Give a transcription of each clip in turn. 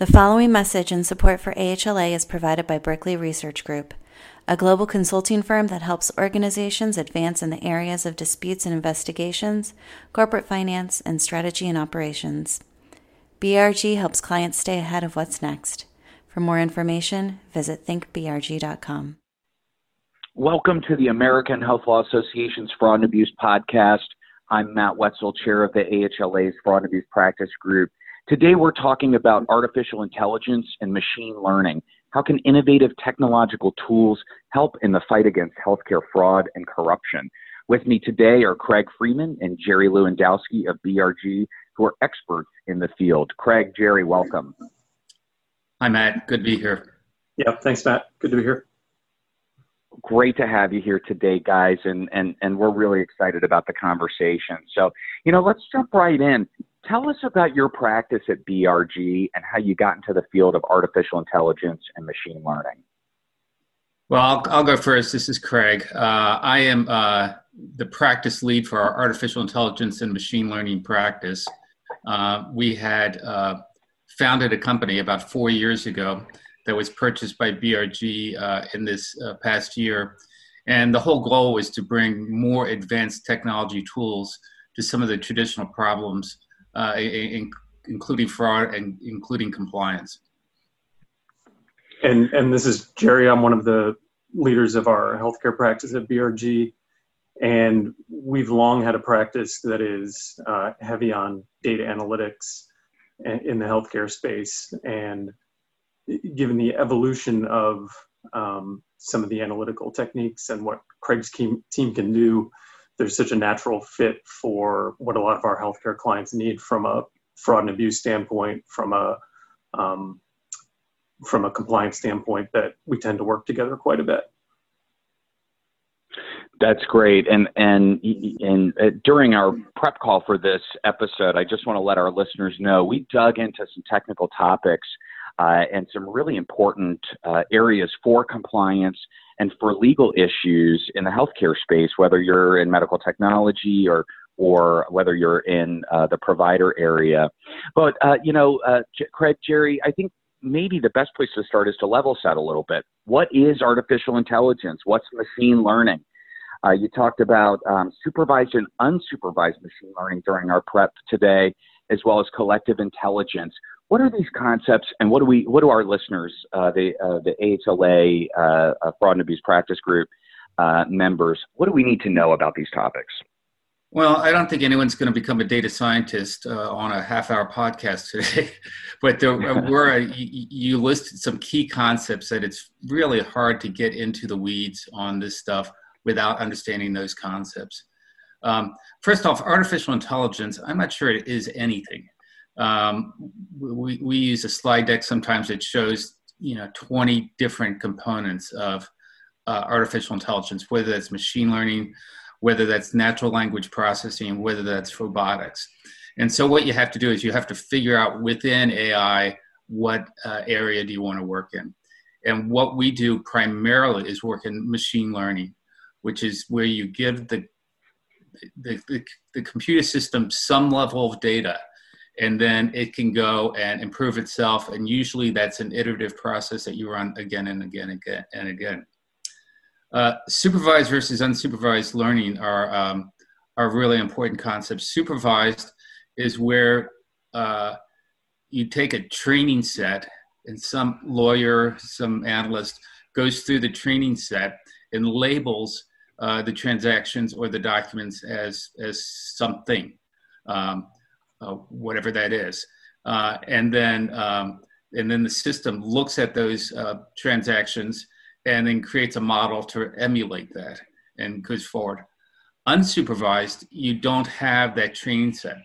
The following message and support for AHLA is provided by Berkeley Research Group, a global consulting firm that helps organizations advance in the areas of disputes and investigations, corporate finance, and strategy and operations. BRG helps clients stay ahead of what's next. For more information, visit thinkbrg.com. Welcome to the American Health Law Association's Fraud and Abuse Podcast. I'm Matt Wetzel, chair of the AHLA's Fraud and Abuse Practice Group. Today, we're talking about artificial intelligence and machine learning. How can innovative technological tools help in the fight against healthcare fraud and corruption? With me today are Craig Freeman and Jerry Lewandowski of BRG, who are experts in the field. Craig, Jerry, welcome. Hi, Matt. Good to be here. Yeah, thanks, Matt. Good to be here. Great to have you here today, guys, and, and, and we're really excited about the conversation. So, you know, let's jump right in. Tell us about your practice at BRG and how you got into the field of artificial intelligence and machine learning. Well, I'll, I'll go first. This is Craig. Uh, I am uh, the practice lead for our artificial intelligence and machine learning practice. Uh, we had uh, founded a company about four years ago that was purchased by BRG uh, in this uh, past year. And the whole goal was to bring more advanced technology tools to some of the traditional problems uh, in, including fraud and including compliance. And and this is Jerry. I'm one of the leaders of our healthcare practice at BRG, and we've long had a practice that is uh, heavy on data analytics in the healthcare space. And given the evolution of um, some of the analytical techniques and what Craig's team, team can do, there's such a natural fit for what a lot of our healthcare clients need from a fraud and abuse standpoint, from a um, from a compliance standpoint, that we tend to work together quite a bit. That's great. And and and during our prep call for this episode, I just want to let our listeners know we dug into some technical topics uh, and some really important uh, areas for compliance and for legal issues in the healthcare space, whether you're in medical technology or or whether you're in uh, the provider area. But uh, you know, uh, J- Craig, Jerry, I think maybe the best place to start is to level set a little bit. What is artificial intelligence? What's machine learning? Uh, you talked about um, supervised and unsupervised machine learning during our prep today, as well as collective intelligence. What are these concepts, and what do we, what do our listeners, uh, the uh, the AHLA uh, uh, Fraud and Abuse Practice Group uh, members, what do we need to know about these topics? Well, I don't think anyone's going to become a data scientist uh, on a half-hour podcast today, but there were you, you listed some key concepts that it's really hard to get into the weeds on this stuff without understanding those concepts. Um, first off, artificial intelligence, I'm not sure it is anything. Um, we, we use a slide deck sometimes that shows you know 20 different components of uh, artificial intelligence, whether that's machine learning, whether that's natural language processing, whether that's robotics. And so what you have to do is you have to figure out within AI what uh, area do you want to work in. And what we do primarily is work in machine learning, which is where you give the the, the, the computer system some level of data and then it can go and improve itself. And usually that's an iterative process that you run again and again, and again and again. Uh, supervised versus unsupervised learning are um, are really important concepts. Supervised is where uh, you take a training set, and some lawyer, some analyst goes through the training set and labels uh, the transactions or the documents as as something. Um, uh, whatever that is. Uh, and then um, and then the system looks at those uh, transactions and then creates a model to emulate that and goes forward. Unsupervised, you don't have that training set.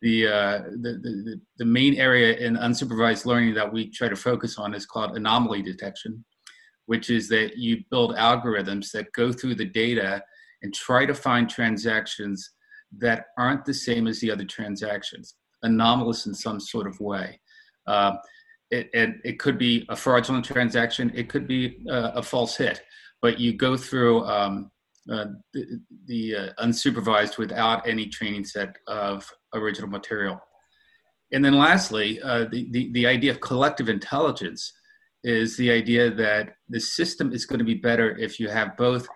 The, uh, the, the, the main area in unsupervised learning that we try to focus on is called anomaly detection, which is that you build algorithms that go through the data and try to find transactions that aren't the same as the other transactions, anomalous in some sort of way. Uh, it, it, could be a fraudulent transaction, it could be a, a false hit, but you go through um, uh, the, the uh, unsupervised without any training set of original material. and then lastly, uh, the, the, the idea of collective intelligence is the idea that the system is going to be better if you have both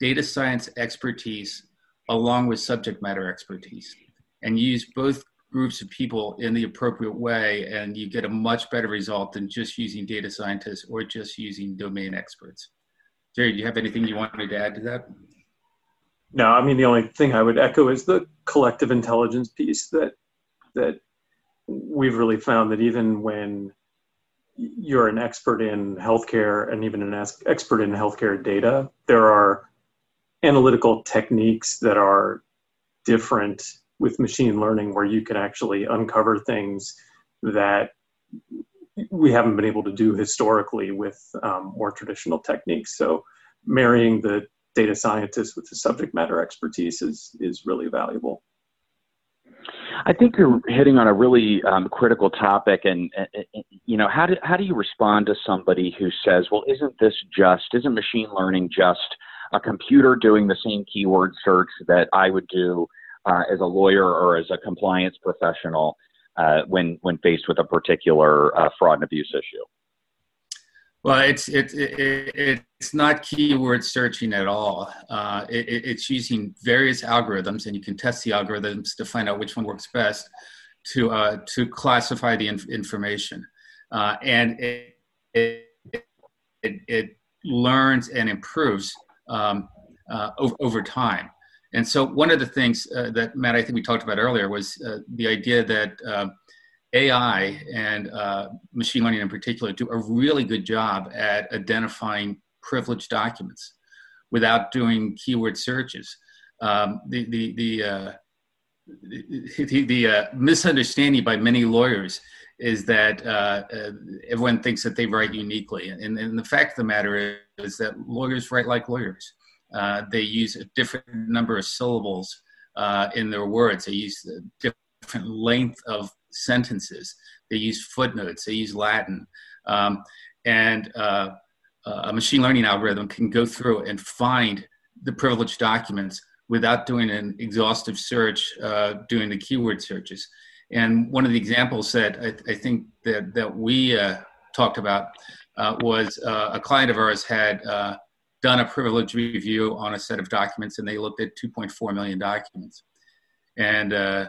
data science expertise along with subject matter expertise and use both groups of people in the appropriate way and you get a much better result than just using data scientists or just using domain experts. Jerry, do you have anything you wanted to add to that? No, I mean the only thing I would echo is the collective intelligence piece that that we've really found that even when you're an expert in healthcare and even an expert in healthcare data, there are analytical techniques that are different with machine learning where you can actually uncover things that we haven't been able to do historically with um, more traditional techniques. So marrying the data scientists with the subject matter expertise is, is really valuable. I think you're hitting on a really um, critical topic, and you know how do how do you respond to somebody who says, "Well, isn't this just isn't machine learning just a computer doing the same keyword search that I would do uh, as a lawyer or as a compliance professional uh, when when faced with a particular uh, fraud and abuse issue? Well, it's it, it, it's not keyword searching at all. Uh, it, it's using various algorithms, and you can test the algorithms to find out which one works best to uh, to classify the inf- information, uh, and it, it, it learns and improves um, over, over time. And so, one of the things uh, that Matt, I think we talked about earlier, was uh, the idea that uh, AI and uh, machine learning in particular do a really good job at identifying privileged documents without doing keyword searches. Um, the the the, uh, the, the uh, misunderstanding by many lawyers is that everyone thinks that they write uniquely, and, and the fact of the matter is that lawyers write like lawyers. Uh, they use a different number of syllables uh, in their words. They use different length of sentences. They use footnotes. They use Latin. Um, and uh, a machine learning algorithm can go through and find the privileged documents without doing an exhaustive search, uh, doing the keyword searches. And one of the examples that I, I think that, that we uh, talked about was a client of ours had done a privilege review on a set of documents and they looked at 2.4 million documents. And uh,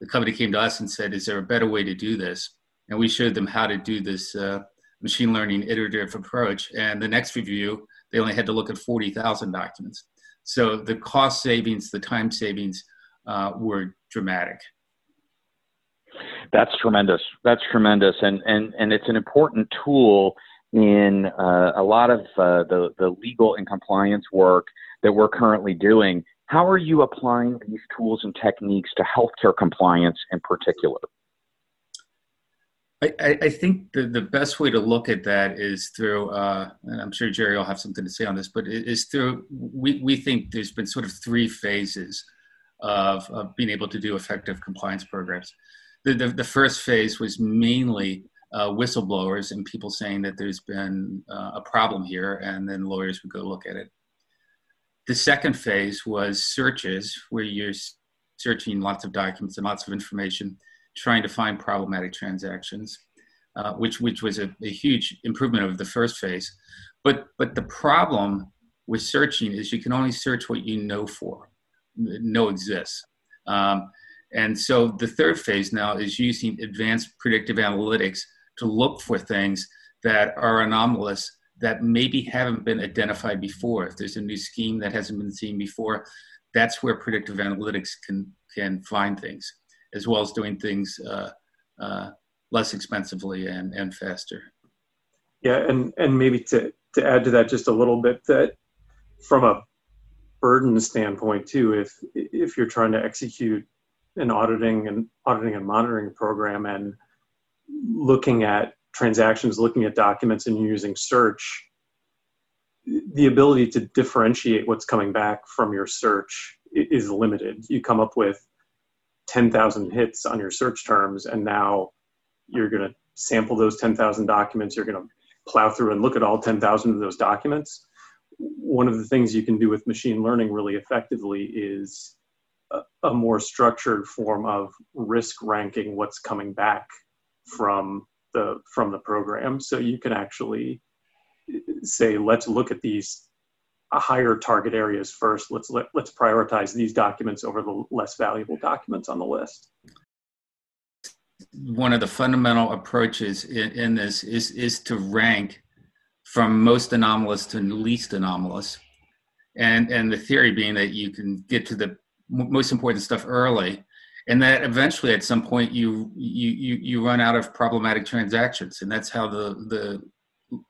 the company came to us and said, Is there a better way to do this? And we showed them how to do this uh, machine learning iterative approach. And the next review, they only had to look at 40,000 documents. So the cost savings, the time savings uh, were dramatic. That's tremendous. That's tremendous. And, and, and it's an important tool in uh, a lot of uh, the, the legal and compliance work that we're currently doing. How are you applying these tools and techniques to healthcare compliance in particular? I, I think the, the best way to look at that is through, uh, and I'm sure Jerry will have something to say on this, but is through, we, we think there's been sort of three phases of, of being able to do effective compliance programs. The, the, the first phase was mainly uh, whistleblowers and people saying that there's been uh, a problem here, and then lawyers would go look at it. The second phase was searches, where you're searching lots of documents and lots of information, trying to find problematic transactions, uh, which which was a, a, huge improvement over the first phase. But but the problem with searching is you can only search what you know for, know exists. Um, and so the third phase now is using advanced predictive analytics to look for things that are anomalous that maybe haven't been identified before. If there's a new scheme that hasn't been seen before, that's where predictive analytics can can find things, as well as doing things uh, uh, less expensively and, and faster. Yeah, and and maybe to to add to that just a little bit that from a burden standpoint too, if if you're trying to execute an auditing and auditing and monitoring program and looking at transactions, looking at documents, and using search, the ability to differentiate what's coming back from your search is limited. You come up with 10,000 hits on your search terms, and now you're going to sample those 10,000 documents. You're going to plow through and look at all 10,000 of those documents. One of the things you can do with machine learning really effectively is a, a more structured form of risk ranking what's coming back from the from the program. So you can actually say, let's look at these uh, higher target areas first. Let's let, let's prioritize these documents over the less valuable documents on the list. One of the fundamental approaches in, in this is is to rank from most anomalous to least anomalous, and and the theory being that you can get to the most important stuff early and that eventually at some point you you you run out of problematic transactions and that's how the the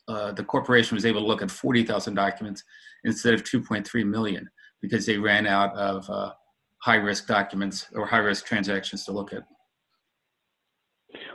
uh, the corporation was able to look at 40,000 documents instead of 2.3 million because they ran out of uh, high risk documents or high risk transactions to look at.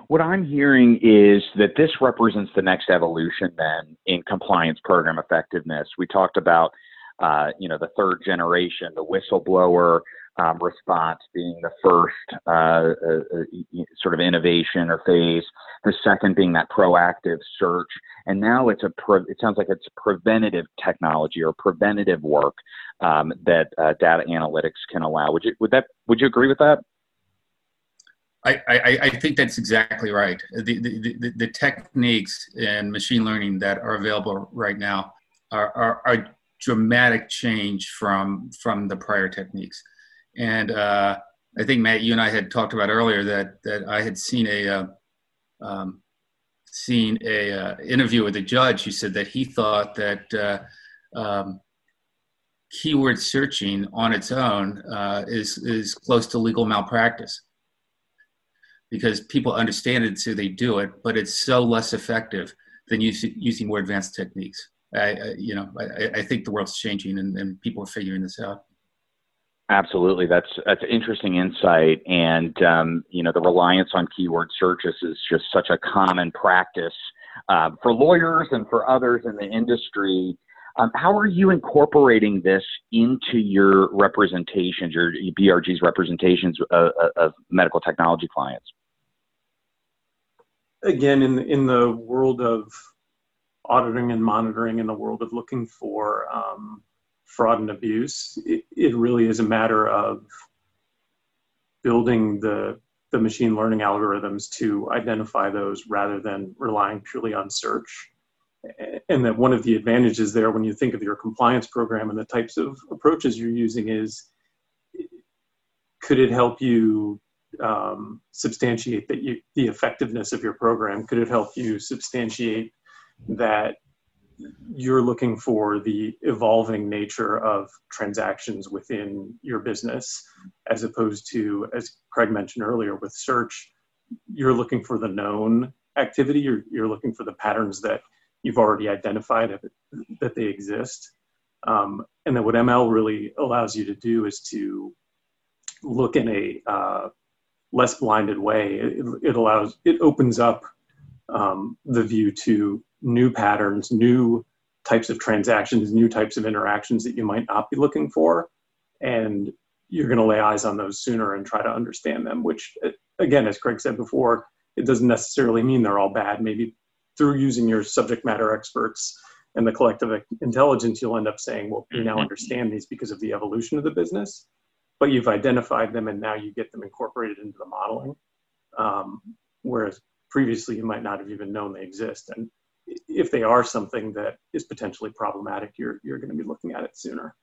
What I'm hearing is that this represents the next evolution then in compliance program effectiveness. We talked about, uh, you know, the third generation, the whistleblower um, response being the first uh, uh, uh sort of innovation or phase, the second being that proactive search, and now it's a pre- it sounds like it's preventative technology or preventative work um, that uh, data analytics can allow. Would you would that would you agree with that? I, I, I think that's exactly right. The, the, the, the, techniques and machine learning that are available right now are, are, are dramatic change from from the prior techniques. And uh, I think Matt, you and I had talked about earlier that that I had seen a uh, um, seen a uh, interview with a judge who said that he thought that uh, um, keyword searching on its own uh, is is close to legal malpractice because people understand it so they do it, but it's so less effective than using using more advanced techniques. I, I you know I, I, think the world's changing and, and people are figuring this out. Absolutely, that's that's interesting insight, and um, you know the reliance on keyword searches is just such a common practice uh, for lawyers and for others in the industry. Um, how are you incorporating this into your representations, your BRG's representations of, of medical technology clients? Again, in in the world of auditing and monitoring, in the world of looking for um, fraud and abuse, it, it really is a matter of building the the machine learning algorithms to identify those rather than relying purely on search. And that one of the advantages there when you think of your compliance program and the types of approaches you're using is could it help you um, substantiate that you, the effectiveness of your program? Could it help you substantiate that you're looking for the evolving nature of transactions within your business, as opposed to, as Craig mentioned earlier, with search, you're looking for the known activity, you're, you're looking for the patterns that you've already identified that they exist. Um, and then what ML really allows you to do is to look in a uh, less blinded way. It, it, allows, it opens up um, the view to new patterns, new types of transactions, new types of interactions that you might not be looking for. And you're going to lay eyes on those sooner and try to understand them, which, again, as Craig said before, it doesn't necessarily mean they're all bad. Maybe through using your subject matter experts and the collective intelligence, you'll end up saying, well, we now mm-hmm. understand these because of the evolution of the business, but you've identified them and now you get them incorporated into the modeling. Um, whereas previously you might not have even known they exist. And if they are something that is potentially problematic, you're you're going to be looking at it sooner.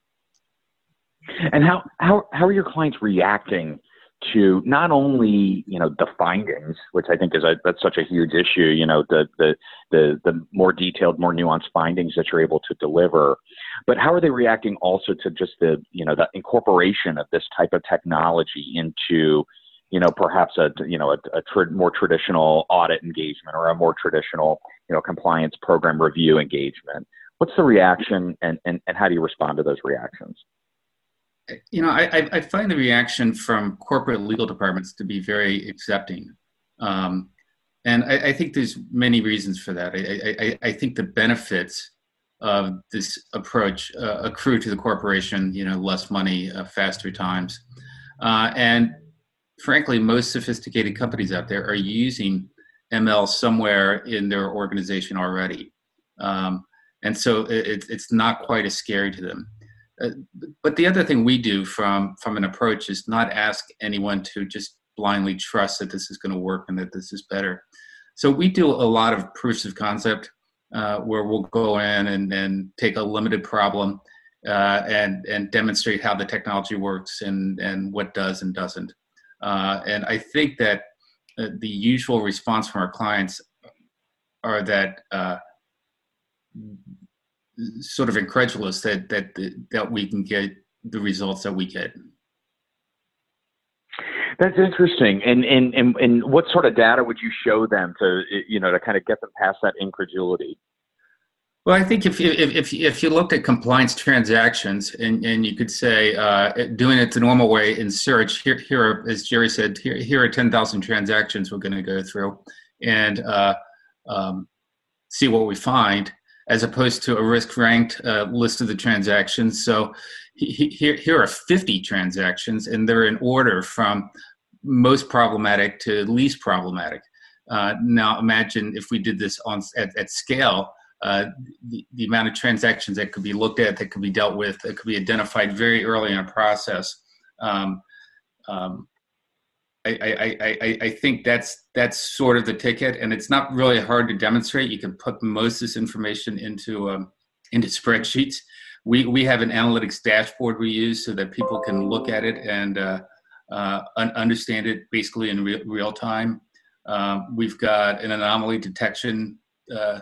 And how how how are your clients reacting to not only you know the findings, which I think is a, that's such a huge issue. You know the the the the more detailed, more nuanced findings that you're able to deliver, but how are they reacting also to just the you know the incorporation of this type of technology into you know, perhaps a you know a, a more traditional audit engagement or a more traditional you know compliance program review engagement. What's the reaction, and and, and how do you respond to those reactions? You know, I, I find the reaction from corporate legal departments to be very accepting. Um, and I, I, think there's many reasons for that. I, I, I think the benefits of this approach uh, accrue to the corporation, you know, less money, uh, faster times. Uh, and frankly, most sophisticated companies out there are using ML somewhere in their organization already. Um, and so it, it's not quite as scary to them. uh, but the other thing we do from from an approach is not ask anyone to just blindly trust that this is going to work and that this is better. So we do a lot of proofs of concept uh, where we'll go in and, and take a limited problem uh, and and demonstrate how the technology works and and what does and doesn't. Uh, and I think that uh, the usual response from our clients are that uh, sort of incredulous that that that we can get the results that we get. That's interesting. And, and and and what sort of data would you show them to you know to kind of get them past that incredulity? Well, I think if you, if, if, you looked at compliance transactions and, and you could say uh, doing it the normal way in search, here, here are, as Jerry said, here, here are 10,000 transactions we're going to go through and uh, um, see what we find as opposed to a risk ranked uh, list of the transactions. So here, here are 50 transactions, and they're in order from most problematic to least problematic. Uh, now, imagine if we did this on at, at scale. Uh, the, the amount of transactions that could be looked at, that could be dealt with, that could be identified very early in a process. Um, um, I, I, I, I think that's that's sort of the ticket, and it's not really hard to demonstrate. You can put most of this information into um, into spreadsheets. We we have an analytics dashboard we use so that people can look at it and uh, uh, understand it basically in real, real time. Um, we've got an anomaly detection uh,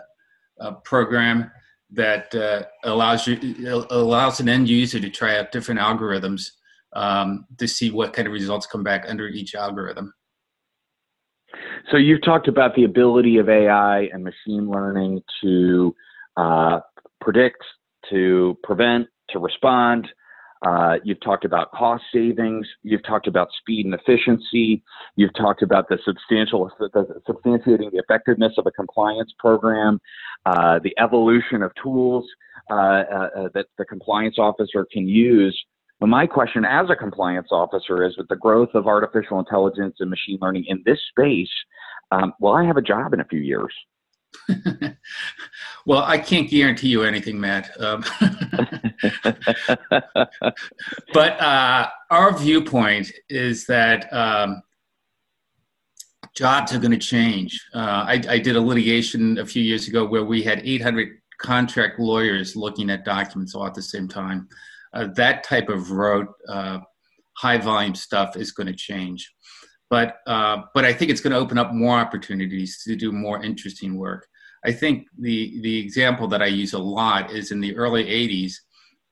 uh program that uh, allows you allows an end user to try out different algorithms um, to see what kind of results come back under each algorithm. So you've talked about the ability of AI and machine learning to uh, predict, to prevent, to respond. Uh, you've talked about cost savings. You've talked about speed and efficiency. You've talked about the substantial, the, substantiating the effectiveness of a compliance program, uh, the evolution of tools uh, uh, uh, that the compliance officer can use but my question as a compliance officer is with the growth of artificial intelligence and machine learning in this space, um, will I have a job in a few years? well, I can't guarantee you anything, Matt. Um, but uh, our viewpoint is that um, jobs are going to change. Uh, I, I, did a litigation a few years ago where we had 800 contract lawyers looking at documents all at the same time uh, that type of rote, uh, high volume stuff is going to change. But, uh, but I think it's going to open up more opportunities to do more interesting work. I think the, the example that I use a lot is in the early 80s,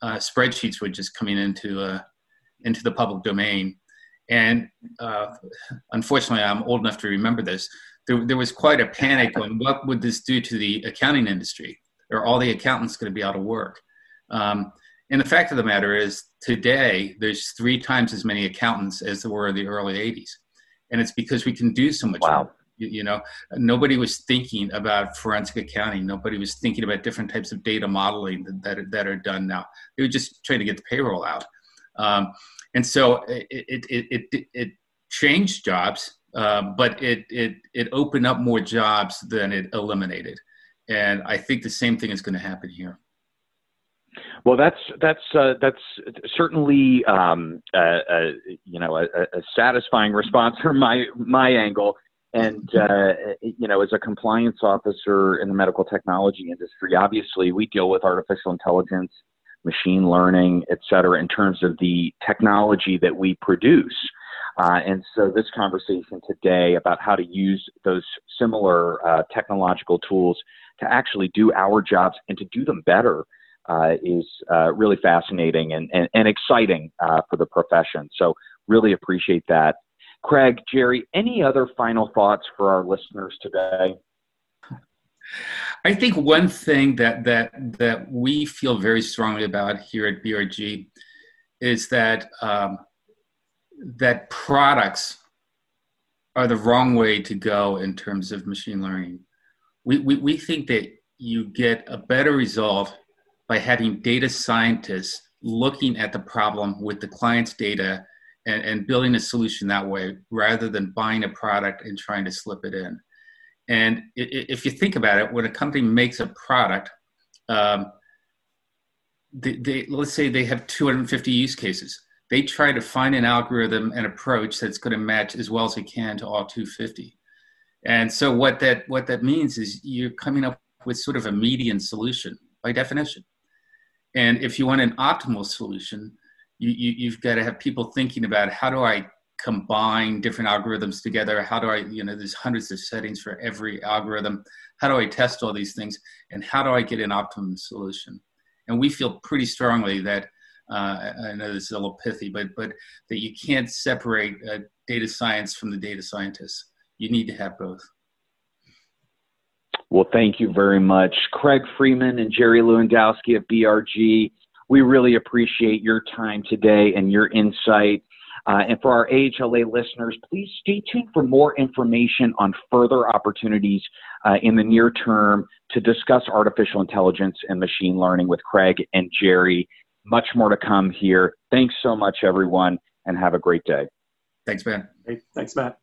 uh, spreadsheets were just coming into, uh, into the public domain. And uh, unfortunately, I'm old enough to remember this. There, there was quite a panic on what would this do to the accounting industry? Are all the accountants going to be out of work? Um, and the fact of the matter is, today there's three times as many accountants as there were in the early 80s. And it's because we can do so much wow. more. You, know, nobody was thinking about forensic accounting. Nobody was thinking about different types of data modeling that, that, are, that are done now. They were just trying to get the payroll out. Um, and so it, it, it, it, it changed jobs, uh, but it, it, it opened up more jobs than it eliminated. And I think the same thing is going to happen here. Well, that's that's uh, that's certainly um, uh, uh, you know a, a, satisfying response from my my angle. And uh, you know, as a compliance officer in the medical technology industry, obviously we deal with artificial intelligence, machine learning, et cetera, in terms of the technology that we produce. And so, this conversation today about how to use those similar technological tools to actually do our jobs and to do them better uh, is uh, really fascinating and, and, and exciting uh, for the profession. So, really appreciate that. Craig, Jerry, any other final thoughts for our listeners today? I think one thing that that that we feel very strongly about here at BRG is that um, that products are the wrong way to go in terms of machine learning. We, we, we think that you get a better result by having data scientists looking at the problem with the client's data and, and building a solution that way rather than buying a product and trying to slip it in. And if you think about it, when a company makes a product, um, they, they, let's say they have 250 use cases. They try to find an algorithm and approach that's going to match as well as it can to all 250. And so what that what that means is you're coming up with sort of a median solution by definition. And if you want an optimal solution, you, you, you've got to have people thinking about how do I combine different algorithms together? How do I, you know, there's hundreds of settings for every algorithm. How do I test all these things? And how do I get an optimum solution? And we feel pretty strongly that, uh, I know this is a little pithy, but, but that you can't separate uh, data science from the data scientists. You need to have both. Well, thank you very much, Craig Freeman and Jerry Lewandowski of BRG. We really appreciate your time today and your insight. Uh, and for our AHLA listeners, please stay tuned for more information on further opportunities uh, in the near term to discuss artificial intelligence and machine learning with Craig and Jerry. Much more to come here. Thanks so much, everyone, and have a great day. Thanks, Ben. Hey, thanks, Matt.